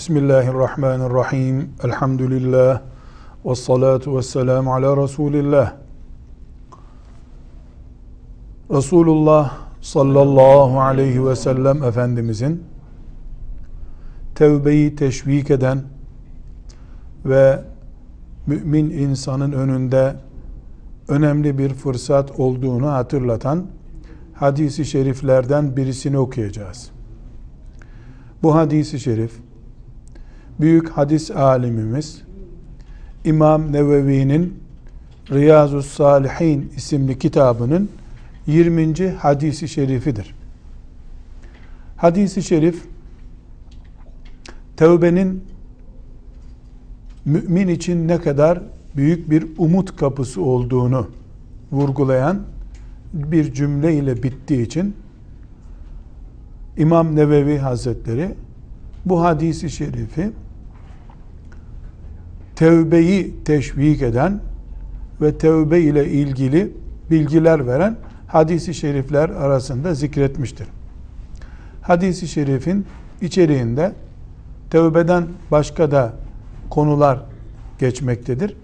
Bismillahirrahmanirrahim. Elhamdülillah. Ve salatu ve selamu ala Resulillah. Resulullah sallallahu aleyhi ve sellem Efendimizin tevbeyi teşvik eden ve mümin insanın önünde önemli bir fırsat olduğunu hatırlatan hadisi şeriflerden birisini okuyacağız. Bu hadisi şerif büyük hadis alimimiz İmam Nevevi'nin Riyazu Salihin isimli kitabının 20. hadisi şerifidir. Hadisi şerif tevbenin mümin için ne kadar büyük bir umut kapısı olduğunu vurgulayan bir cümle ile bittiği için İmam Nevevi Hazretleri bu hadisi şerifi tevbeyi teşvik eden ve tevbe ile ilgili bilgiler veren hadisi şerifler arasında zikretmiştir. Hadisi şerifin içeriğinde tevbeden başka da konular geçmektedir.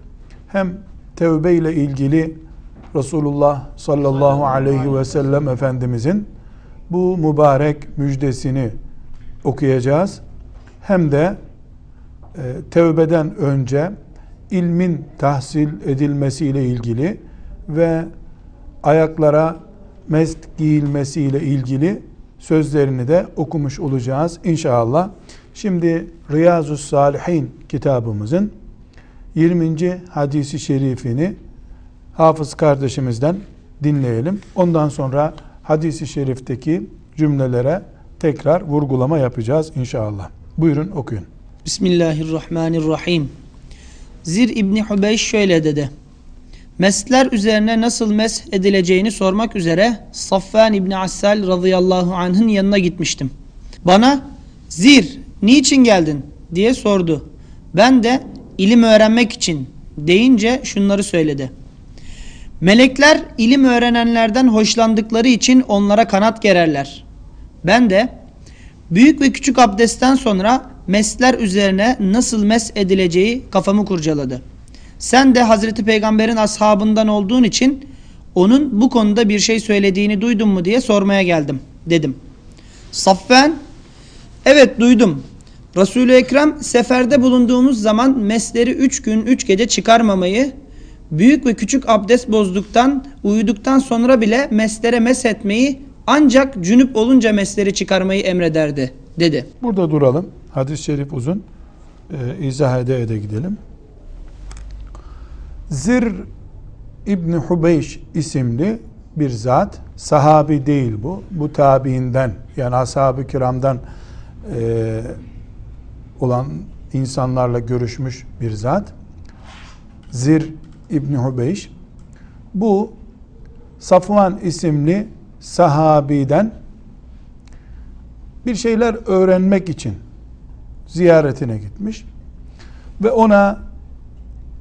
Hem tevbe ile ilgili Resulullah sallallahu aleyhi ve sellem Efendimizin bu mübarek müjdesini okuyacağız. Hem de tevbeden önce ilmin tahsil edilmesiyle ilgili ve ayaklara mest giyilmesiyle ilgili sözlerini de okumuş olacağız inşallah. Şimdi Riyazu Salihin kitabımızın 20. hadisi şerifini Hafız kardeşimizden dinleyelim. Ondan sonra hadisi şerifteki cümlelere tekrar vurgulama yapacağız inşallah. Buyurun okuyun. Bismillahirrahmanirrahim. Zir İbni Hubeyş şöyle dedi. Mesler üzerine nasıl mes edileceğini sormak üzere Safvan İbni Assal radıyallahu anh'ın yanına gitmiştim. Bana Zir niçin geldin diye sordu. Ben de ilim öğrenmek için deyince şunları söyledi. Melekler ilim öğrenenlerden hoşlandıkları için onlara kanat gererler. Ben de büyük ve küçük abdestten sonra mesler üzerine nasıl mes edileceği kafamı kurcaladı. Sen de Hazreti Peygamber'in ashabından olduğun için onun bu konuda bir şey söylediğini duydun mu diye sormaya geldim dedim. Saffen evet duydum. Resul-i Ekrem seferde bulunduğumuz zaman mesleri üç gün üç gece çıkarmamayı büyük ve küçük abdest bozduktan uyuduktan sonra bile meslere mes etmeyi ancak cünüp olunca mesleri çıkarmayı emrederdi dedi. Burada duralım. Hadis-i şerif uzun. Ee, izah ede ede gidelim. Zir İbni Hubeyş isimli bir zat, sahabi değil bu, bu tabiinden yani ashab-ı kiramdan e, olan insanlarla görüşmüş bir zat. Zir İbni Hubeyş. Bu Safvan isimli sahabiden bir şeyler öğrenmek için ziyaretine gitmiş ve ona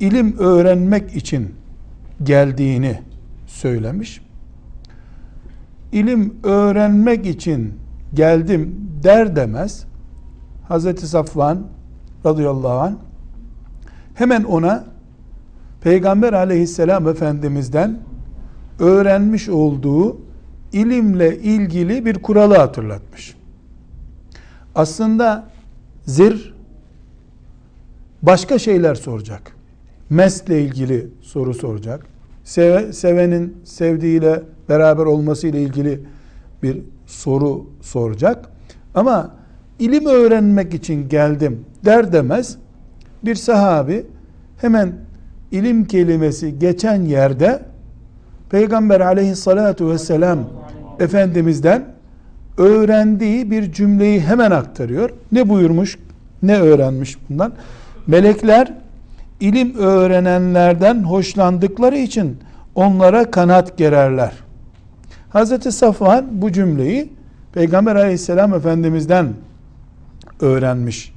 ilim öğrenmek için geldiğini söylemiş. İlim öğrenmek için geldim der demez Hazreti Safvan radıyallahu anh hemen ona Peygamber aleyhisselam efendimizden öğrenmiş olduğu ilimle ilgili bir kuralı hatırlatmış. Aslında zir başka şeyler soracak. Mesle ilgili soru soracak. Seve, sevenin sevdiğiyle beraber olması ile ilgili bir soru soracak. Ama ilim öğrenmek için geldim der demez bir sahabi hemen ilim kelimesi geçen yerde Peygamber aleyhissalatu vesselam Efendimiz'den öğrendiği bir cümleyi hemen aktarıyor. Ne buyurmuş, ne öğrenmiş bundan? Melekler ilim öğrenenlerden hoşlandıkları için onlara kanat gererler. Hazreti Safvan bu cümleyi Peygamber aleyhisselam efendimizden öğrenmiş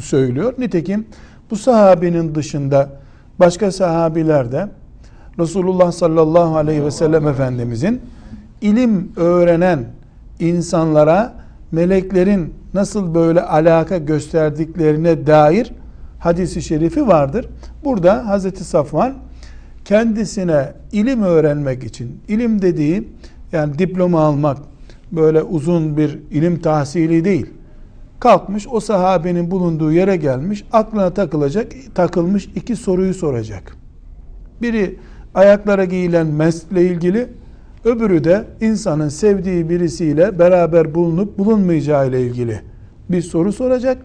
söylüyor. Nitekim bu sahabinin dışında başka sahabiler de Resulullah sallallahu aleyhi ve sellem efendimizin ilim öğrenen insanlara meleklerin nasıl böyle alaka gösterdiklerine dair hadisi şerifi vardır. Burada Hazreti Safvan kendisine ilim öğrenmek için, ilim dediği yani diploma almak, böyle uzun bir ilim tahsili değil. Kalkmış o sahabenin bulunduğu yere gelmiş, aklına takılacak, takılmış iki soruyu soracak. Biri ayaklara giyilen mesle ilgili, öbürü de insanın sevdiği birisiyle beraber bulunup bulunmayacağı ile ilgili bir soru soracak.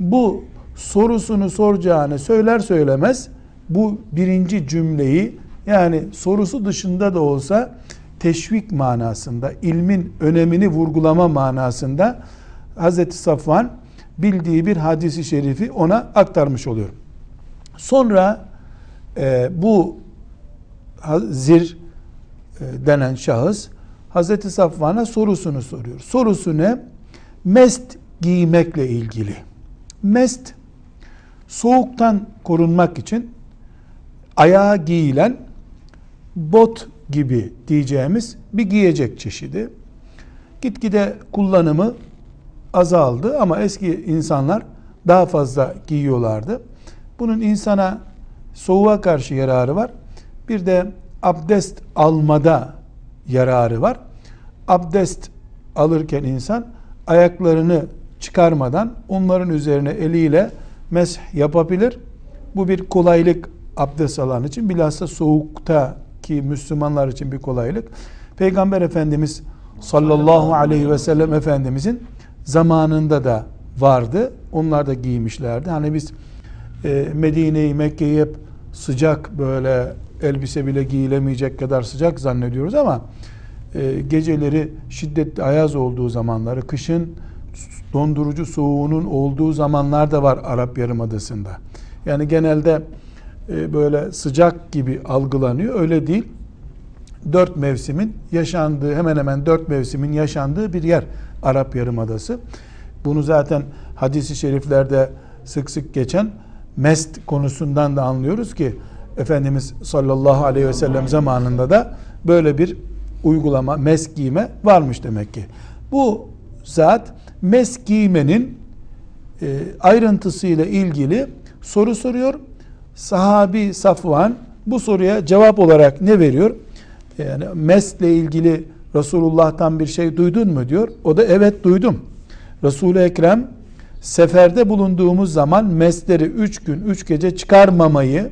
Bu sorusunu soracağını söyler söylemez bu birinci cümleyi yani sorusu dışında da olsa teşvik manasında, ilmin önemini vurgulama manasında Hazreti Safvan bildiği bir hadisi şerifi ona aktarmış oluyor. Sonra e, bu zir denen şahıs Hazreti Safvan'a sorusunu soruyor. Sorusu ne? Mest giymekle ilgili. Mest soğuktan korunmak için ayağa giyilen bot gibi diyeceğimiz bir giyecek çeşidi. Gitgide kullanımı azaldı ama eski insanlar daha fazla giyiyorlardı. Bunun insana soğuğa karşı yararı var. Bir de abdest almada yararı var. Abdest alırken insan ayaklarını çıkarmadan onların üzerine eliyle mesh yapabilir. Bu bir kolaylık abdest alan için bilhassa soğukta ki Müslümanlar için bir kolaylık. Peygamber Efendimiz sallallahu aleyhi ve sellem Efendimizin zamanında da vardı. Onlar da giymişlerdi. Hani biz e, Medine'yi, Mekke'yi hep sıcak böyle elbise bile giyilemeyecek kadar sıcak zannediyoruz ama e, geceleri şiddetli ayaz olduğu zamanları, kışın dondurucu soğuğunun olduğu zamanlar da var Arap Yarımadası'nda. Yani genelde e, böyle sıcak gibi algılanıyor. Öyle değil. Dört mevsimin yaşandığı, hemen hemen dört mevsimin yaşandığı bir yer Arap Yarımadası. Bunu zaten hadisi şeriflerde sık sık geçen mest konusundan da anlıyoruz ki Efendimiz sallallahu aleyhi ve sellem zamanında da böyle bir uygulama, mes giyme varmış demek ki. Bu zat mes giymenin e, ayrıntısıyla ilgili soru soruyor. Sahabi Safvan bu soruya cevap olarak ne veriyor? Yani mesle ilgili Resulullah'tan bir şey duydun mu diyor. O da evet duydum. Resul-i Ekrem seferde bulunduğumuz zaman mesleri üç gün üç gece çıkarmamayı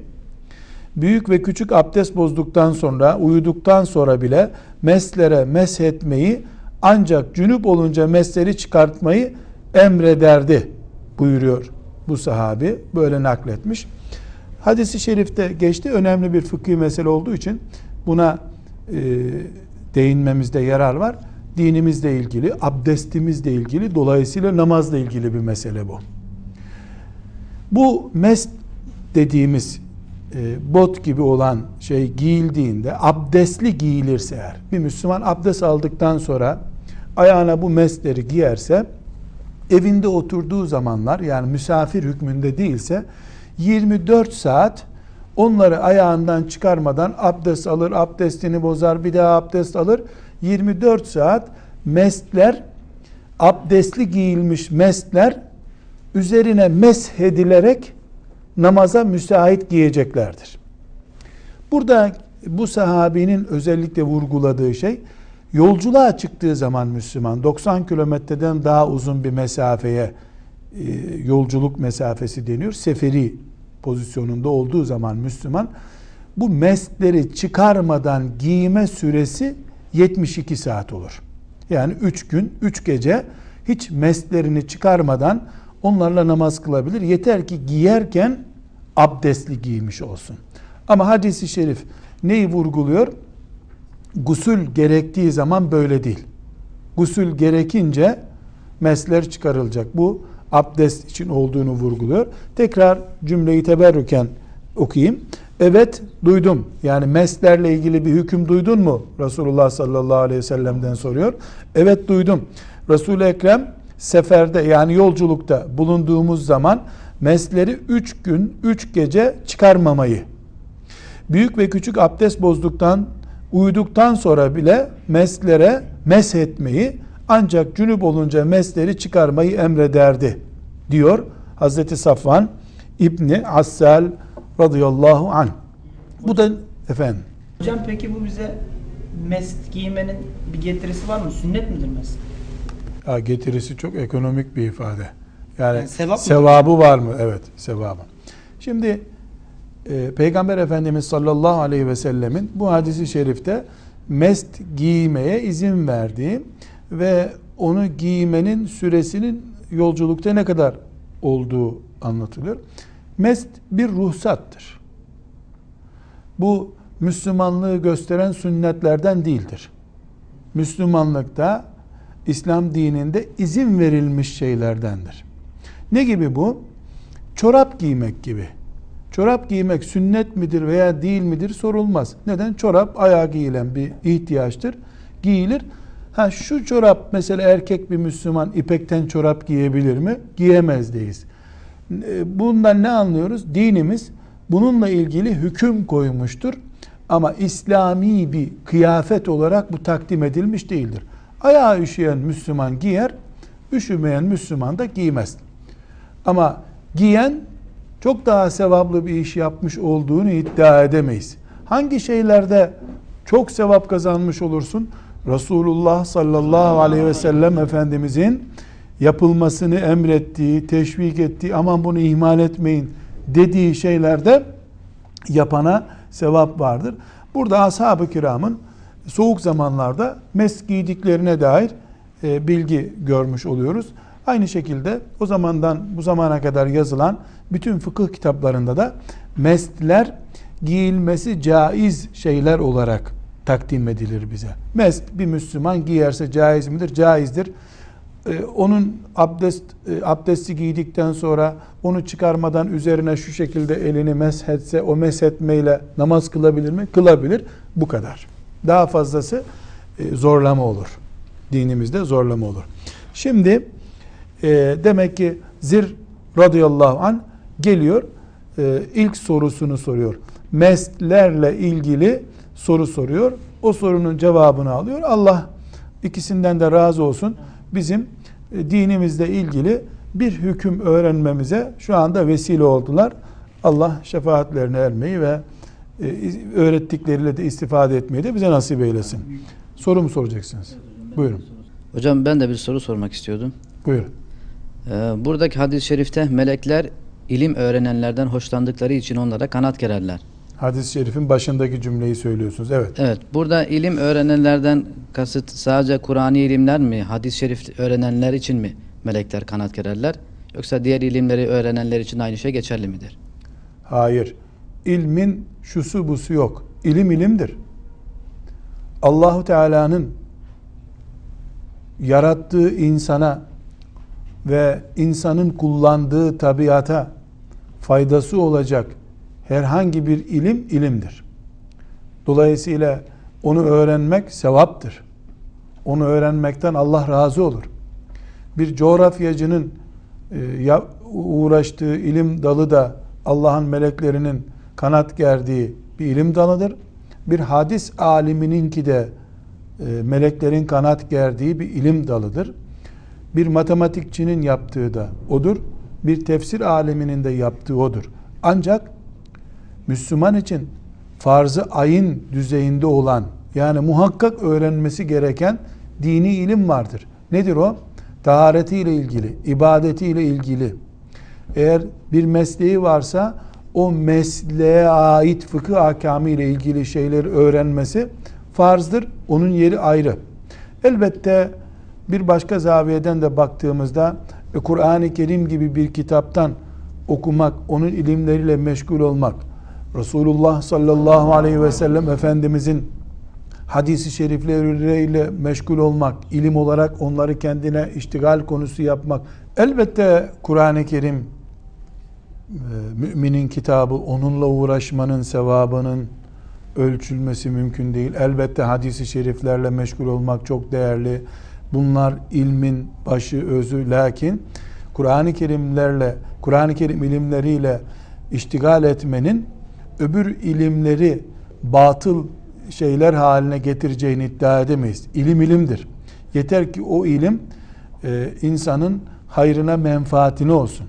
büyük ve küçük abdest bozduktan sonra uyuduktan sonra bile meslere meshetmeyi ancak cünüp olunca mesleri çıkartmayı emrederdi buyuruyor bu sahabi böyle nakletmiş. Hadisi şerifte geçti önemli bir fıkhi mesele olduğu için buna e, değinmemizde yarar var. Dinimizle ilgili, abdestimizle ilgili, dolayısıyla namazla ilgili bir mesele bu. Bu mes dediğimiz bot gibi olan şey giyildiğinde abdestli giyilirse eğer bir Müslüman abdest aldıktan sonra ayağına bu mesleri giyerse evinde oturduğu zamanlar yani misafir hükmünde değilse 24 saat onları ayağından çıkarmadan abdest alır, abdestini bozar, bir daha abdest alır. 24 saat mesler abdestli giyilmiş mesler üzerine meshedilerek namaza müsait giyeceklerdir. Burada bu sahabinin özellikle vurguladığı şey yolculuğa çıktığı zaman Müslüman 90 kilometreden daha uzun bir mesafeye e, yolculuk mesafesi deniyor. Seferi pozisyonunda olduğu zaman Müslüman bu mesleri çıkarmadan giyme süresi 72 saat olur. Yani 3 gün, 3 gece hiç meslerini çıkarmadan onlarla namaz kılabilir. Yeter ki giyerken abdestli giymiş olsun. Ama hadisi şerif neyi vurguluyor? Gusül gerektiği zaman böyle değil. Gusül gerekince mesler çıkarılacak. Bu abdest için olduğunu vurguluyor. Tekrar cümleyi teberrüken okuyayım. Evet duydum. Yani meslerle ilgili bir hüküm duydun mu? Resulullah sallallahu aleyhi ve sellem'den soruyor. Evet duydum. Resul-i Ekrem seferde yani yolculukta bulunduğumuz zaman mesleri üç gün, üç gece çıkarmamayı, büyük ve küçük abdest bozduktan, uyuduktan sonra bile meslere mes etmeyi, Ancak cünüp olunca mesleri çıkarmayı emrederdi diyor Hazreti Safvan İbni Assal radıyallahu anh. Bu da efendim Hocam peki bu bize mest giymenin bir getirisi var mı? Sünnet midir mest? Ya getirisi çok ekonomik bir ifade. Yani, Yani sevap mı? sevabı var mı? Evet, sevabı. Şimdi e, Peygamber Efendimiz sallallahu aleyhi ve sellemin bu hadisi şerifte mest giymeye izin verdiği ve onu giymenin süresinin yolculukta ne kadar olduğu anlatılıyor. Mest bir ruhsattır. Bu Müslümanlığı gösteren sünnetlerden değildir. Müslümanlıkta İslam dininde izin verilmiş şeylerdendir. Ne gibi bu? Çorap giymek gibi. Çorap giymek sünnet midir veya değil midir sorulmaz. Neden? Çorap ayağa giyilen bir ihtiyaçtır. Giyilir. Ha şu çorap mesela erkek bir Müslüman ipekten çorap giyebilir mi? Giyemez deyiz. E, Bundan ne anlıyoruz? Dinimiz bununla ilgili hüküm koymuştur. Ama İslami bir kıyafet olarak bu takdim edilmiş değildir. Ayağı üşüyen Müslüman giyer, üşümeyen Müslüman da giymez. Ama giyen çok daha sevaplı bir iş yapmış olduğunu iddia edemeyiz. Hangi şeylerde çok sevap kazanmış olursun? Resulullah sallallahu aleyhi ve sellem Efendimizin yapılmasını emrettiği, teşvik ettiği, aman bunu ihmal etmeyin dediği şeylerde yapana sevap vardır. Burada ashab-ı kiramın soğuk zamanlarda mes giydiklerine dair e, bilgi görmüş oluyoruz. Aynı şekilde o zamandan bu zamana kadar yazılan bütün fıkıh kitaplarında da mestler giyilmesi caiz şeyler olarak takdim edilir bize. Mest bir Müslüman giyerse caiz midir? Caizdir. Ee, onun abdest e, abdesti giydikten sonra onu çıkarmadan üzerine şu şekilde elini meshetse o meshetmeyle namaz kılabilir mi? Kılabilir. Bu kadar. Daha fazlası e, zorlama olur. Dinimizde zorlama olur. Şimdi e, demek ki Zir radıyallahu an geliyor e, ilk sorusunu soruyor. Meslerle ilgili soru soruyor. O sorunun cevabını alıyor. Allah ikisinden de razı olsun. Bizim dinimizle ilgili bir hüküm öğrenmemize şu anda vesile oldular. Allah şefaatlerine ermeyi ve öğrettikleriyle de istifade etmeyi de bize nasip eylesin. Soru mu soracaksınız? Buyurun. Hocam ben de bir soru sormak istiyordum. Buyurun. Ee, buradaki hadis-i şerifte melekler ilim öğrenenlerden hoşlandıkları için onlara kanat gererler. Hadis-i şerifin başındaki cümleyi söylüyorsunuz. Evet. Evet, burada ilim öğrenenlerden kasıt sadece Kur'ani ilimler mi, hadis-i şerif öğrenenler için mi melekler kanat gererler? Yoksa diğer ilimleri öğrenenler için aynı şey geçerli midir? Hayır. İlmin şusu busu yok. İlim ilimdir. Allahu Teala'nın yarattığı insana ve insanın kullandığı tabiata faydası olacak herhangi bir ilim ilimdir. Dolayısıyla onu öğrenmek sevaptır. Onu öğrenmekten Allah razı olur. Bir coğrafyacının e, uğraştığı ilim dalı da Allah'ın meleklerinin kanat gerdiği bir ilim dalıdır. Bir hadis alimininki de e, meleklerin kanat gerdiği bir ilim dalıdır. Bir matematikçinin yaptığı da odur. Bir tefsir aleminin de yaptığı odur. Ancak Müslüman için farzı ayın düzeyinde olan yani muhakkak öğrenmesi gereken dini ilim vardır. Nedir o? Taharetiyle ilgili, ibadetiyle ilgili. Eğer bir mesleği varsa o mesleğe ait fıkıh ahkamı ile ilgili şeyleri öğrenmesi farzdır. Onun yeri ayrı. Elbette bir başka zaviyeden de baktığımızda e, Kur'an-ı Kerim gibi bir kitaptan okumak, onun ilimleriyle meşgul olmak, Resulullah sallallahu aleyhi ve sellem Efendimizin hadisi şerifleriyle meşgul olmak, ilim olarak onları kendine iştigal konusu yapmak. Elbette Kur'an-ı Kerim müminin kitabı, onunla uğraşmanın sevabının ölçülmesi mümkün değil. Elbette hadisi şeriflerle meşgul olmak çok değerli. Bunlar ilmin başı, özü. Lakin Kur'an-ı Kerimlerle, Kur'an-ı Kerim ilimleriyle iştigal etmenin öbür ilimleri batıl şeyler haline getireceğini iddia edemeyiz. İlim ilimdir. Yeter ki o ilim e, insanın hayrına menfaatine olsun.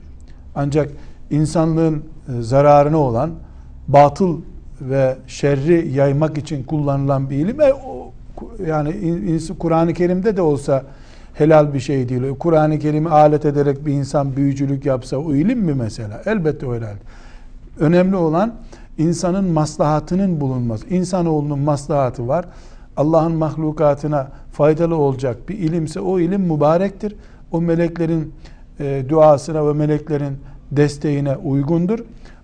Ancak insanlığın e, zararına olan batıl ve şerri yaymak için kullanılan bir ilim e, yani Kur'an-ı Kerim'de de olsa helal bir şey değil. Kur'an-ı Kerim'i alet ederek bir insan büyücülük yapsa o ilim mi mesela? Elbette o helal. Önemli olan insanın maslahatının bulunması. İnsanoğlunun maslahatı var. Allah'ın mahlukatına faydalı olacak bir ilimse o ilim mübarektir. O meleklerin e, duasına ve meleklerin desteğine uygundur.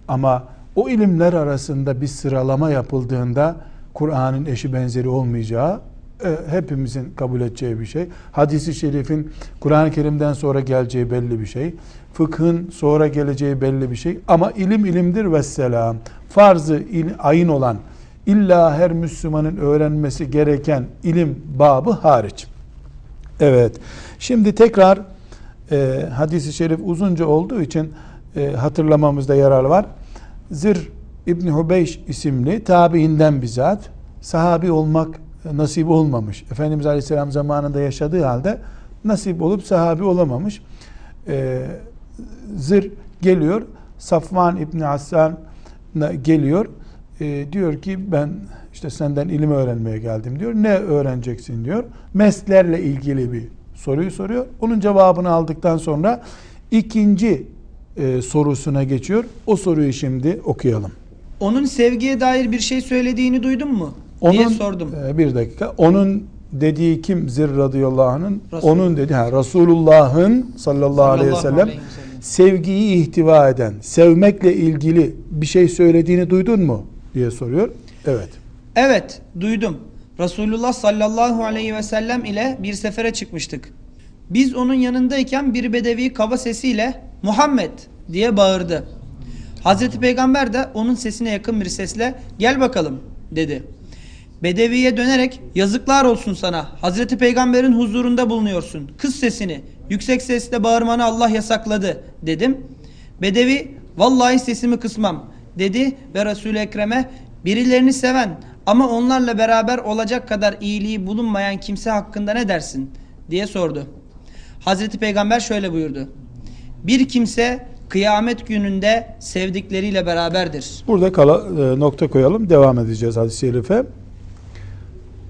Ama o ilimler arasında bir sıralama yapıldığında Kur'an'ın eşi benzeri olmayacağı e, hepimizin kabul edeceği bir şey. Hadisi şerifin Kur'an-ı Kerim'den sonra geleceği belli bir şey. Fıkhın sonra geleceği belli bir şey. Ama ilim ilimdir ve selam. Farzı il, ayın olan illa her Müslümanın öğrenmesi gereken ilim babı hariç. Evet. Şimdi tekrar e, hadisi şerif uzunca olduğu için e, hatırlamamızda yarar var. Zir İbni Hubeyş isimli tabiinden bizzat sahabi olmak nasip olmamış. Efendimiz Aleyhisselam zamanında yaşadığı halde nasip olup sahabi olamamış. Ee, zır geliyor. Safvan İbni Hassan geliyor. Ee, diyor ki ben işte senden ilim öğrenmeye geldim diyor. Ne öğreneceksin diyor. Meslerle ilgili bir soruyu soruyor. Onun cevabını aldıktan sonra ikinci e, sorusuna geçiyor. O soruyu şimdi okuyalım. Onun sevgiye dair bir şey söylediğini duydun mu? diye sordum. e, bir dakika. Onun dediği kim? Zir radıyallahu anh'ın. Resul. Onun dedi. Ha, Resulullah'ın sallallahu, aleyhi ve sellem aleyhi ve sellem. sevgiyi ihtiva eden, sevmekle ilgili bir şey söylediğini duydun mu? diye soruyor. Evet. Evet, duydum. Resulullah sallallahu aleyhi ve sellem ile bir sefere çıkmıştık. Biz onun yanındayken bir bedevi kaba sesiyle Muhammed diye bağırdı. Hazreti Peygamber de onun sesine yakın bir sesle gel bakalım dedi. Bedeviye dönerek yazıklar olsun sana. Hazreti Peygamber'in huzurunda bulunuyorsun. Kız sesini yüksek sesle bağırmanı Allah yasakladı dedim. Bedevi vallahi sesimi kısmam dedi ve Resul-i Ekrem'e birilerini seven ama onlarla beraber olacak kadar iyiliği bulunmayan kimse hakkında ne dersin diye sordu. Hazreti Peygamber şöyle buyurdu. Bir kimse kıyamet gününde sevdikleriyle beraberdir. Burada kala, e, nokta koyalım. Devam edeceğiz hadis-i şerife.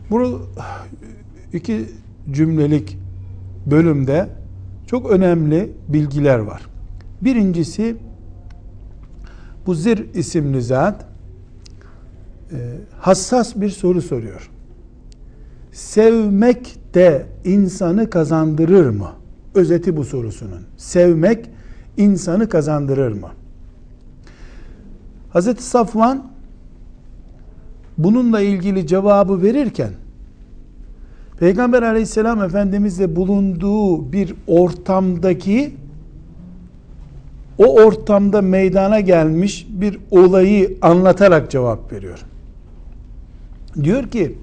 Bu iki cümlelik bölümde çok önemli bilgiler var. Birincisi bu Zir isimli zat e, hassas bir soru soruyor. Sevmek de insanı kazandırır mı? Özeti bu sorusunun. Sevmek insanı kazandırır mı? Hazreti Safvan bununla ilgili cevabı verirken Peygamber aleyhisselam efendimizle bulunduğu bir ortamdaki o ortamda meydana gelmiş bir olayı anlatarak cevap veriyor. Diyor ki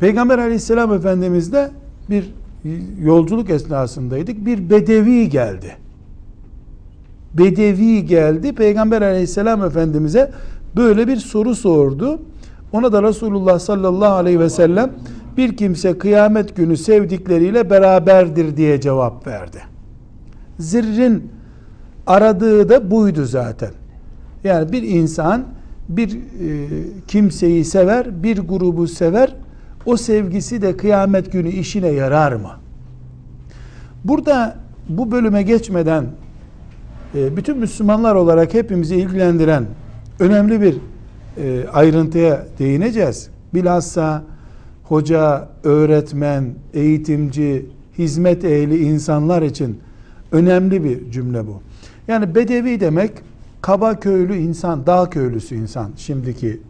Peygamber aleyhisselam efendimizle bir yolculuk esnasındaydık. Bir bedevi geldi. Bedevi geldi. Peygamber aleyhisselam efendimize böyle bir soru sordu. Ona da Resulullah sallallahu aleyhi ve sellem bir kimse kıyamet günü sevdikleriyle beraberdir diye cevap verdi. Zirrin aradığı da buydu zaten. Yani bir insan bir e, kimseyi sever, bir grubu sever. O sevgisi de kıyamet günü işine yarar mı? Burada bu bölüme geçmeden e, bütün Müslümanlar olarak hepimizi ilgilendiren önemli bir e, ayrıntıya değineceğiz. Bilhassa hoca, öğretmen, eğitimci, hizmet ehli insanlar için önemli bir cümle bu. Yani bedevi demek kaba köylü insan, dağ köylüsü insan şimdiki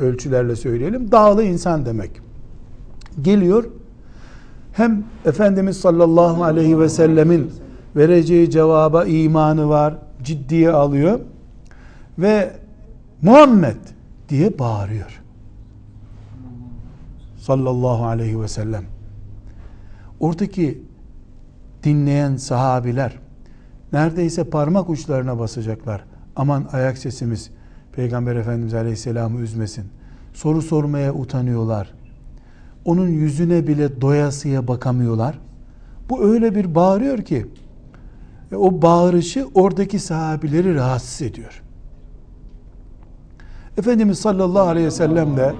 ölçülerle söyleyelim. Dağlı insan demek. Geliyor hem Efendimiz sallallahu aleyhi ve sellemin vereceği cevaba imanı var, ciddiye alıyor ve Muhammed diye bağırıyor. Sallallahu aleyhi ve sellem. Oradaki dinleyen sahabiler neredeyse parmak uçlarına basacaklar. Aman ayak sesimiz Peygamber Efendimiz Aleyhisselam'ı üzmesin. Soru sormaya utanıyorlar. Onun yüzüne bile doyasıya bakamıyorlar. Bu öyle bir bağırıyor ki e, o bağırışı oradaki sahabileri rahatsız ediyor. Efendimiz sallallahu aleyhi ve sellem de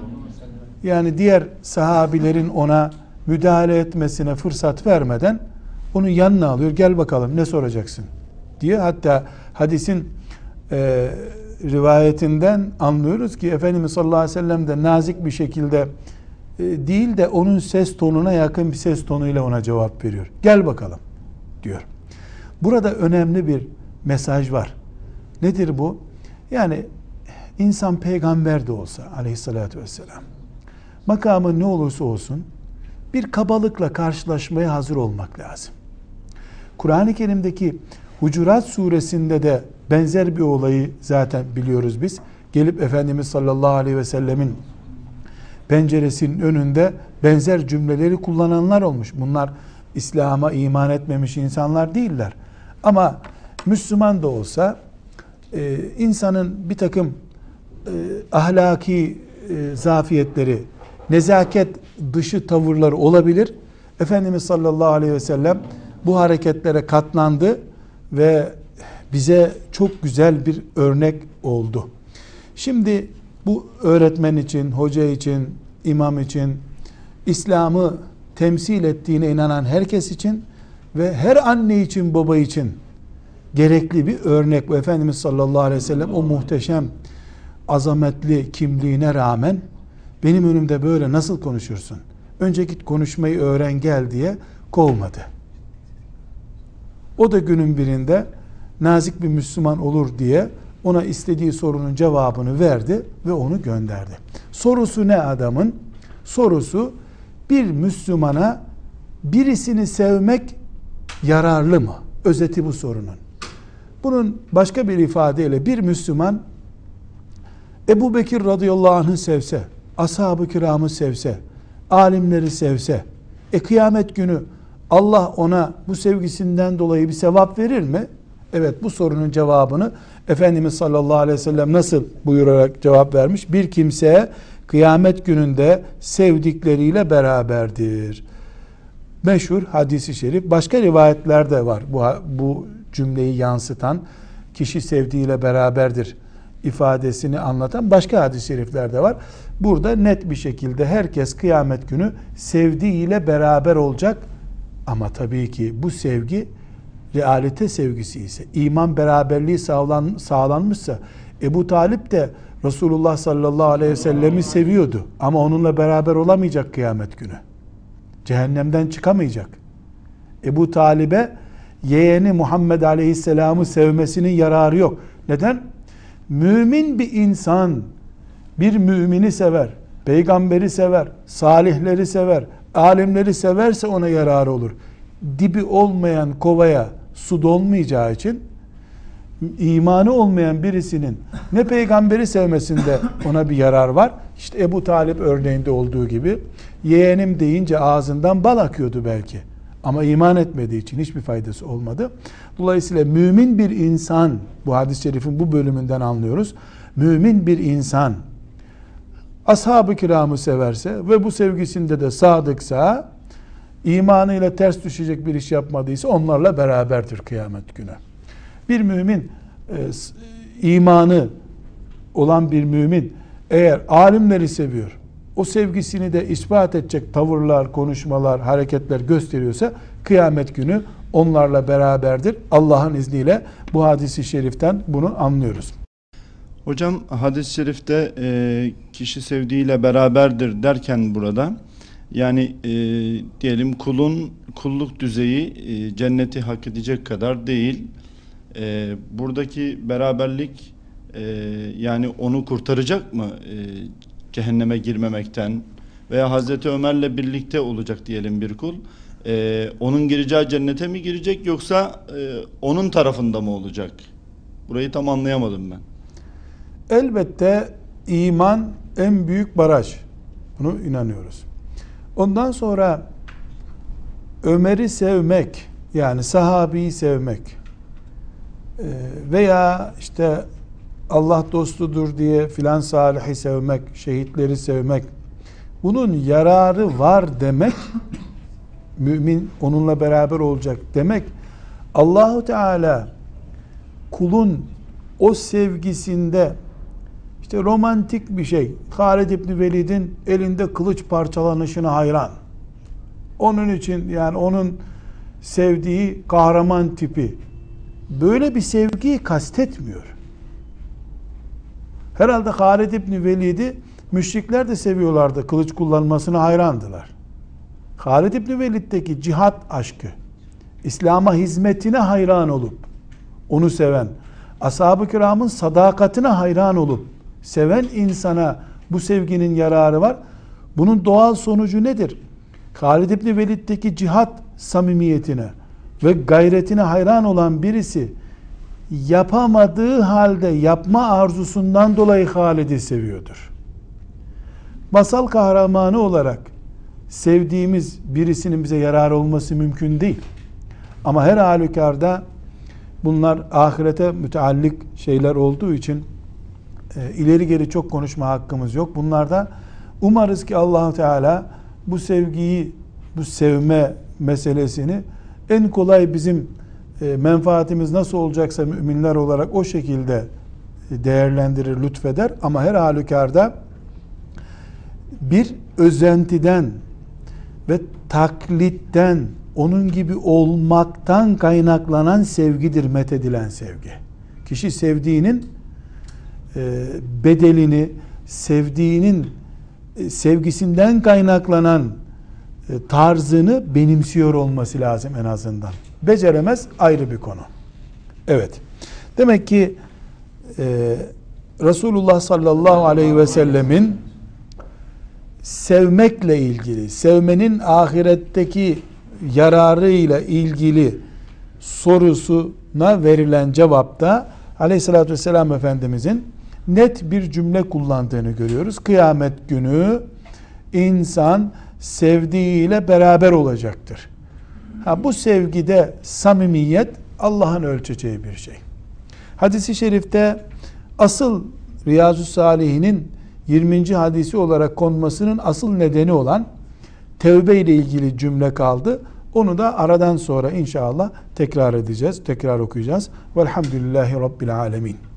yani diğer sahabilerin ona müdahale etmesine fırsat vermeden onu yanına alıyor. Gel bakalım ne soracaksın diye. Hatta hadisin e, rivayetinden anlıyoruz ki Efendimiz sallallahu aleyhi ve sellem de nazik bir şekilde değil de onun ses tonuna yakın bir ses tonuyla ona cevap veriyor. Gel bakalım diyor. Burada önemli bir mesaj var. Nedir bu? Yani insan peygamber de olsa aleyhissalatü vesselam makamı ne olursa olsun bir kabalıkla karşılaşmaya hazır olmak lazım. Kur'an-ı Kerim'deki Hucurat suresinde de benzer bir olayı zaten biliyoruz biz. Gelip Efendimiz sallallahu aleyhi ve sellemin penceresinin önünde benzer cümleleri kullananlar olmuş. Bunlar İslam'a iman etmemiş insanlar değiller. Ama Müslüman da olsa e, insanın bir takım e, ahlaki e, zafiyetleri, nezaket dışı tavırları olabilir. Efendimiz sallallahu aleyhi ve sellem bu hareketlere katlandı ve bize çok güzel bir örnek oldu. Şimdi bu öğretmen için, hoca için, imam için, İslam'ı temsil ettiğine inanan herkes için ve her anne için, baba için gerekli bir örnek bu. Efendimiz sallallahu aleyhi ve sellem o muhteşem azametli kimliğine rağmen benim önümde böyle nasıl konuşursun? Önce git konuşmayı öğren gel diye kovmadı. O da günün birinde nazik bir Müslüman olur diye ona istediği sorunun cevabını verdi ve onu gönderdi. Sorusu ne adamın? Sorusu bir Müslümana birisini sevmek yararlı mı? Özeti bu sorunun. Bunun başka bir ifadeyle bir Müslüman Ebu Bekir radıyallahu anh'ı sevse, ashab-ı kiramı sevse, alimleri sevse, e kıyamet günü Allah ona bu sevgisinden dolayı bir sevap verir mi? Evet bu sorunun cevabını Efendimiz sallallahu aleyhi ve sellem nasıl buyurarak cevap vermiş? Bir kimseye kıyamet gününde sevdikleriyle beraberdir. Meşhur hadisi şerif. Başka rivayetler de var bu, bu cümleyi yansıtan. Kişi sevdiğiyle beraberdir ifadesini anlatan başka hadis-i şerifler de var. Burada net bir şekilde herkes kıyamet günü sevdiğiyle beraber olacak. Ama tabii ki bu sevgi realite sevgisi ise, iman beraberliği sağlan, sağlanmışsa, Ebu Talip de Resulullah sallallahu aleyhi ve sellemi seviyordu. Ama onunla beraber olamayacak kıyamet günü. Cehennemden çıkamayacak. Ebu Talib'e yeğeni Muhammed aleyhisselamı sevmesinin yararı yok. Neden? Mümin bir insan bir mümini sever, peygamberi sever, salihleri sever, alimleri severse ona yararı olur. Dibi olmayan kovaya su dolmayacağı için imanı olmayan birisinin ne peygamberi sevmesinde ona bir yarar var. İşte Ebu Talip örneğinde olduğu gibi yeğenim deyince ağzından bal akıyordu belki. Ama iman etmediği için hiçbir faydası olmadı. Dolayısıyla mümin bir insan, bu hadis-i şerifin bu bölümünden anlıyoruz. Mümin bir insan ashab-ı kiramı severse ve bu sevgisinde de sadıksa imanıyla ters düşecek bir iş yapmadıysa onlarla beraberdir kıyamet günü. Bir mümin e, imanı olan bir mümin eğer alimleri seviyor, o sevgisini de ispat edecek tavırlar, konuşmalar, hareketler gösteriyorsa kıyamet günü onlarla beraberdir. Allah'ın izniyle bu hadisi şeriften bunu anlıyoruz. Hocam hadis-i şerifte e, kişi sevdiğiyle beraberdir derken burada yani e, diyelim kulun kulluk düzeyi e, cenneti hak edecek kadar değil. E, buradaki beraberlik e, yani onu kurtaracak mı e, cehenneme girmemekten veya Hazreti Ömer'le birlikte olacak diyelim bir kul. E, onun gireceği cennete mi girecek yoksa e, onun tarafında mı olacak? Burayı tam anlayamadım ben. Elbette iman en büyük baraj. Bunu inanıyoruz. Ondan sonra Ömer'i sevmek yani sahabeyi sevmek e, veya işte Allah dostudur diye filan salihi sevmek, şehitleri sevmek bunun yararı var demek mümin onunla beraber olacak demek Allahu Teala kulun o sevgisinde işte romantik bir şey. Halid İbni Velid'in elinde kılıç parçalanışına hayran. Onun için yani onun sevdiği kahraman tipi. Böyle bir sevgiyi kastetmiyor. Herhalde Halid İbni Velid'i müşrikler de seviyorlardı. Kılıç kullanmasına hayrandılar. Halid İbni Velid'deki cihat aşkı, İslam'a hizmetine hayran olup, onu seven, ashab-ı kiramın sadakatine hayran olup, seven insana bu sevginin yararı var. Bunun doğal sonucu nedir? Halid İbni Velid'deki cihat samimiyetine ve gayretine hayran olan birisi yapamadığı halde yapma arzusundan dolayı Halid'i seviyordur. Masal kahramanı olarak sevdiğimiz birisinin bize yararı olması mümkün değil. Ama her halükarda bunlar ahirete müteallik şeyler olduğu için e, ileri geri çok konuşma hakkımız yok. Bunlarda umarız ki Allahu Teala bu sevgiyi, bu sevme meselesini en kolay bizim e, menfaatimiz nasıl olacaksa müminler olarak o şekilde değerlendirir, lütfeder. Ama her halükarda bir özentiden ve taklitten, onun gibi olmaktan kaynaklanan sevgidir methedilen sevgi. Kişi sevdiğinin e, bedelini, sevdiğinin e, sevgisinden kaynaklanan e, tarzını benimsiyor olması lazım en azından. Beceremez ayrı bir konu. Evet. Demek ki e, Resulullah sallallahu aleyhi ve sellemin sevmekle ilgili, sevmenin ahiretteki yararıyla ilgili sorusuna verilen cevapta aleyhissalatü vesselam Efendimizin net bir cümle kullandığını görüyoruz. Kıyamet günü insan sevdiğiyle beraber olacaktır. Ha, bu sevgide samimiyet Allah'ın ölçeceği bir şey. Hadis-i şerifte asıl Riyazu Salihinin 20. hadisi olarak konmasının asıl nedeni olan tevbe ile ilgili cümle kaldı. Onu da aradan sonra inşallah tekrar edeceğiz. Tekrar okuyacağız. Velhamdülillahi Rabbil Alemin.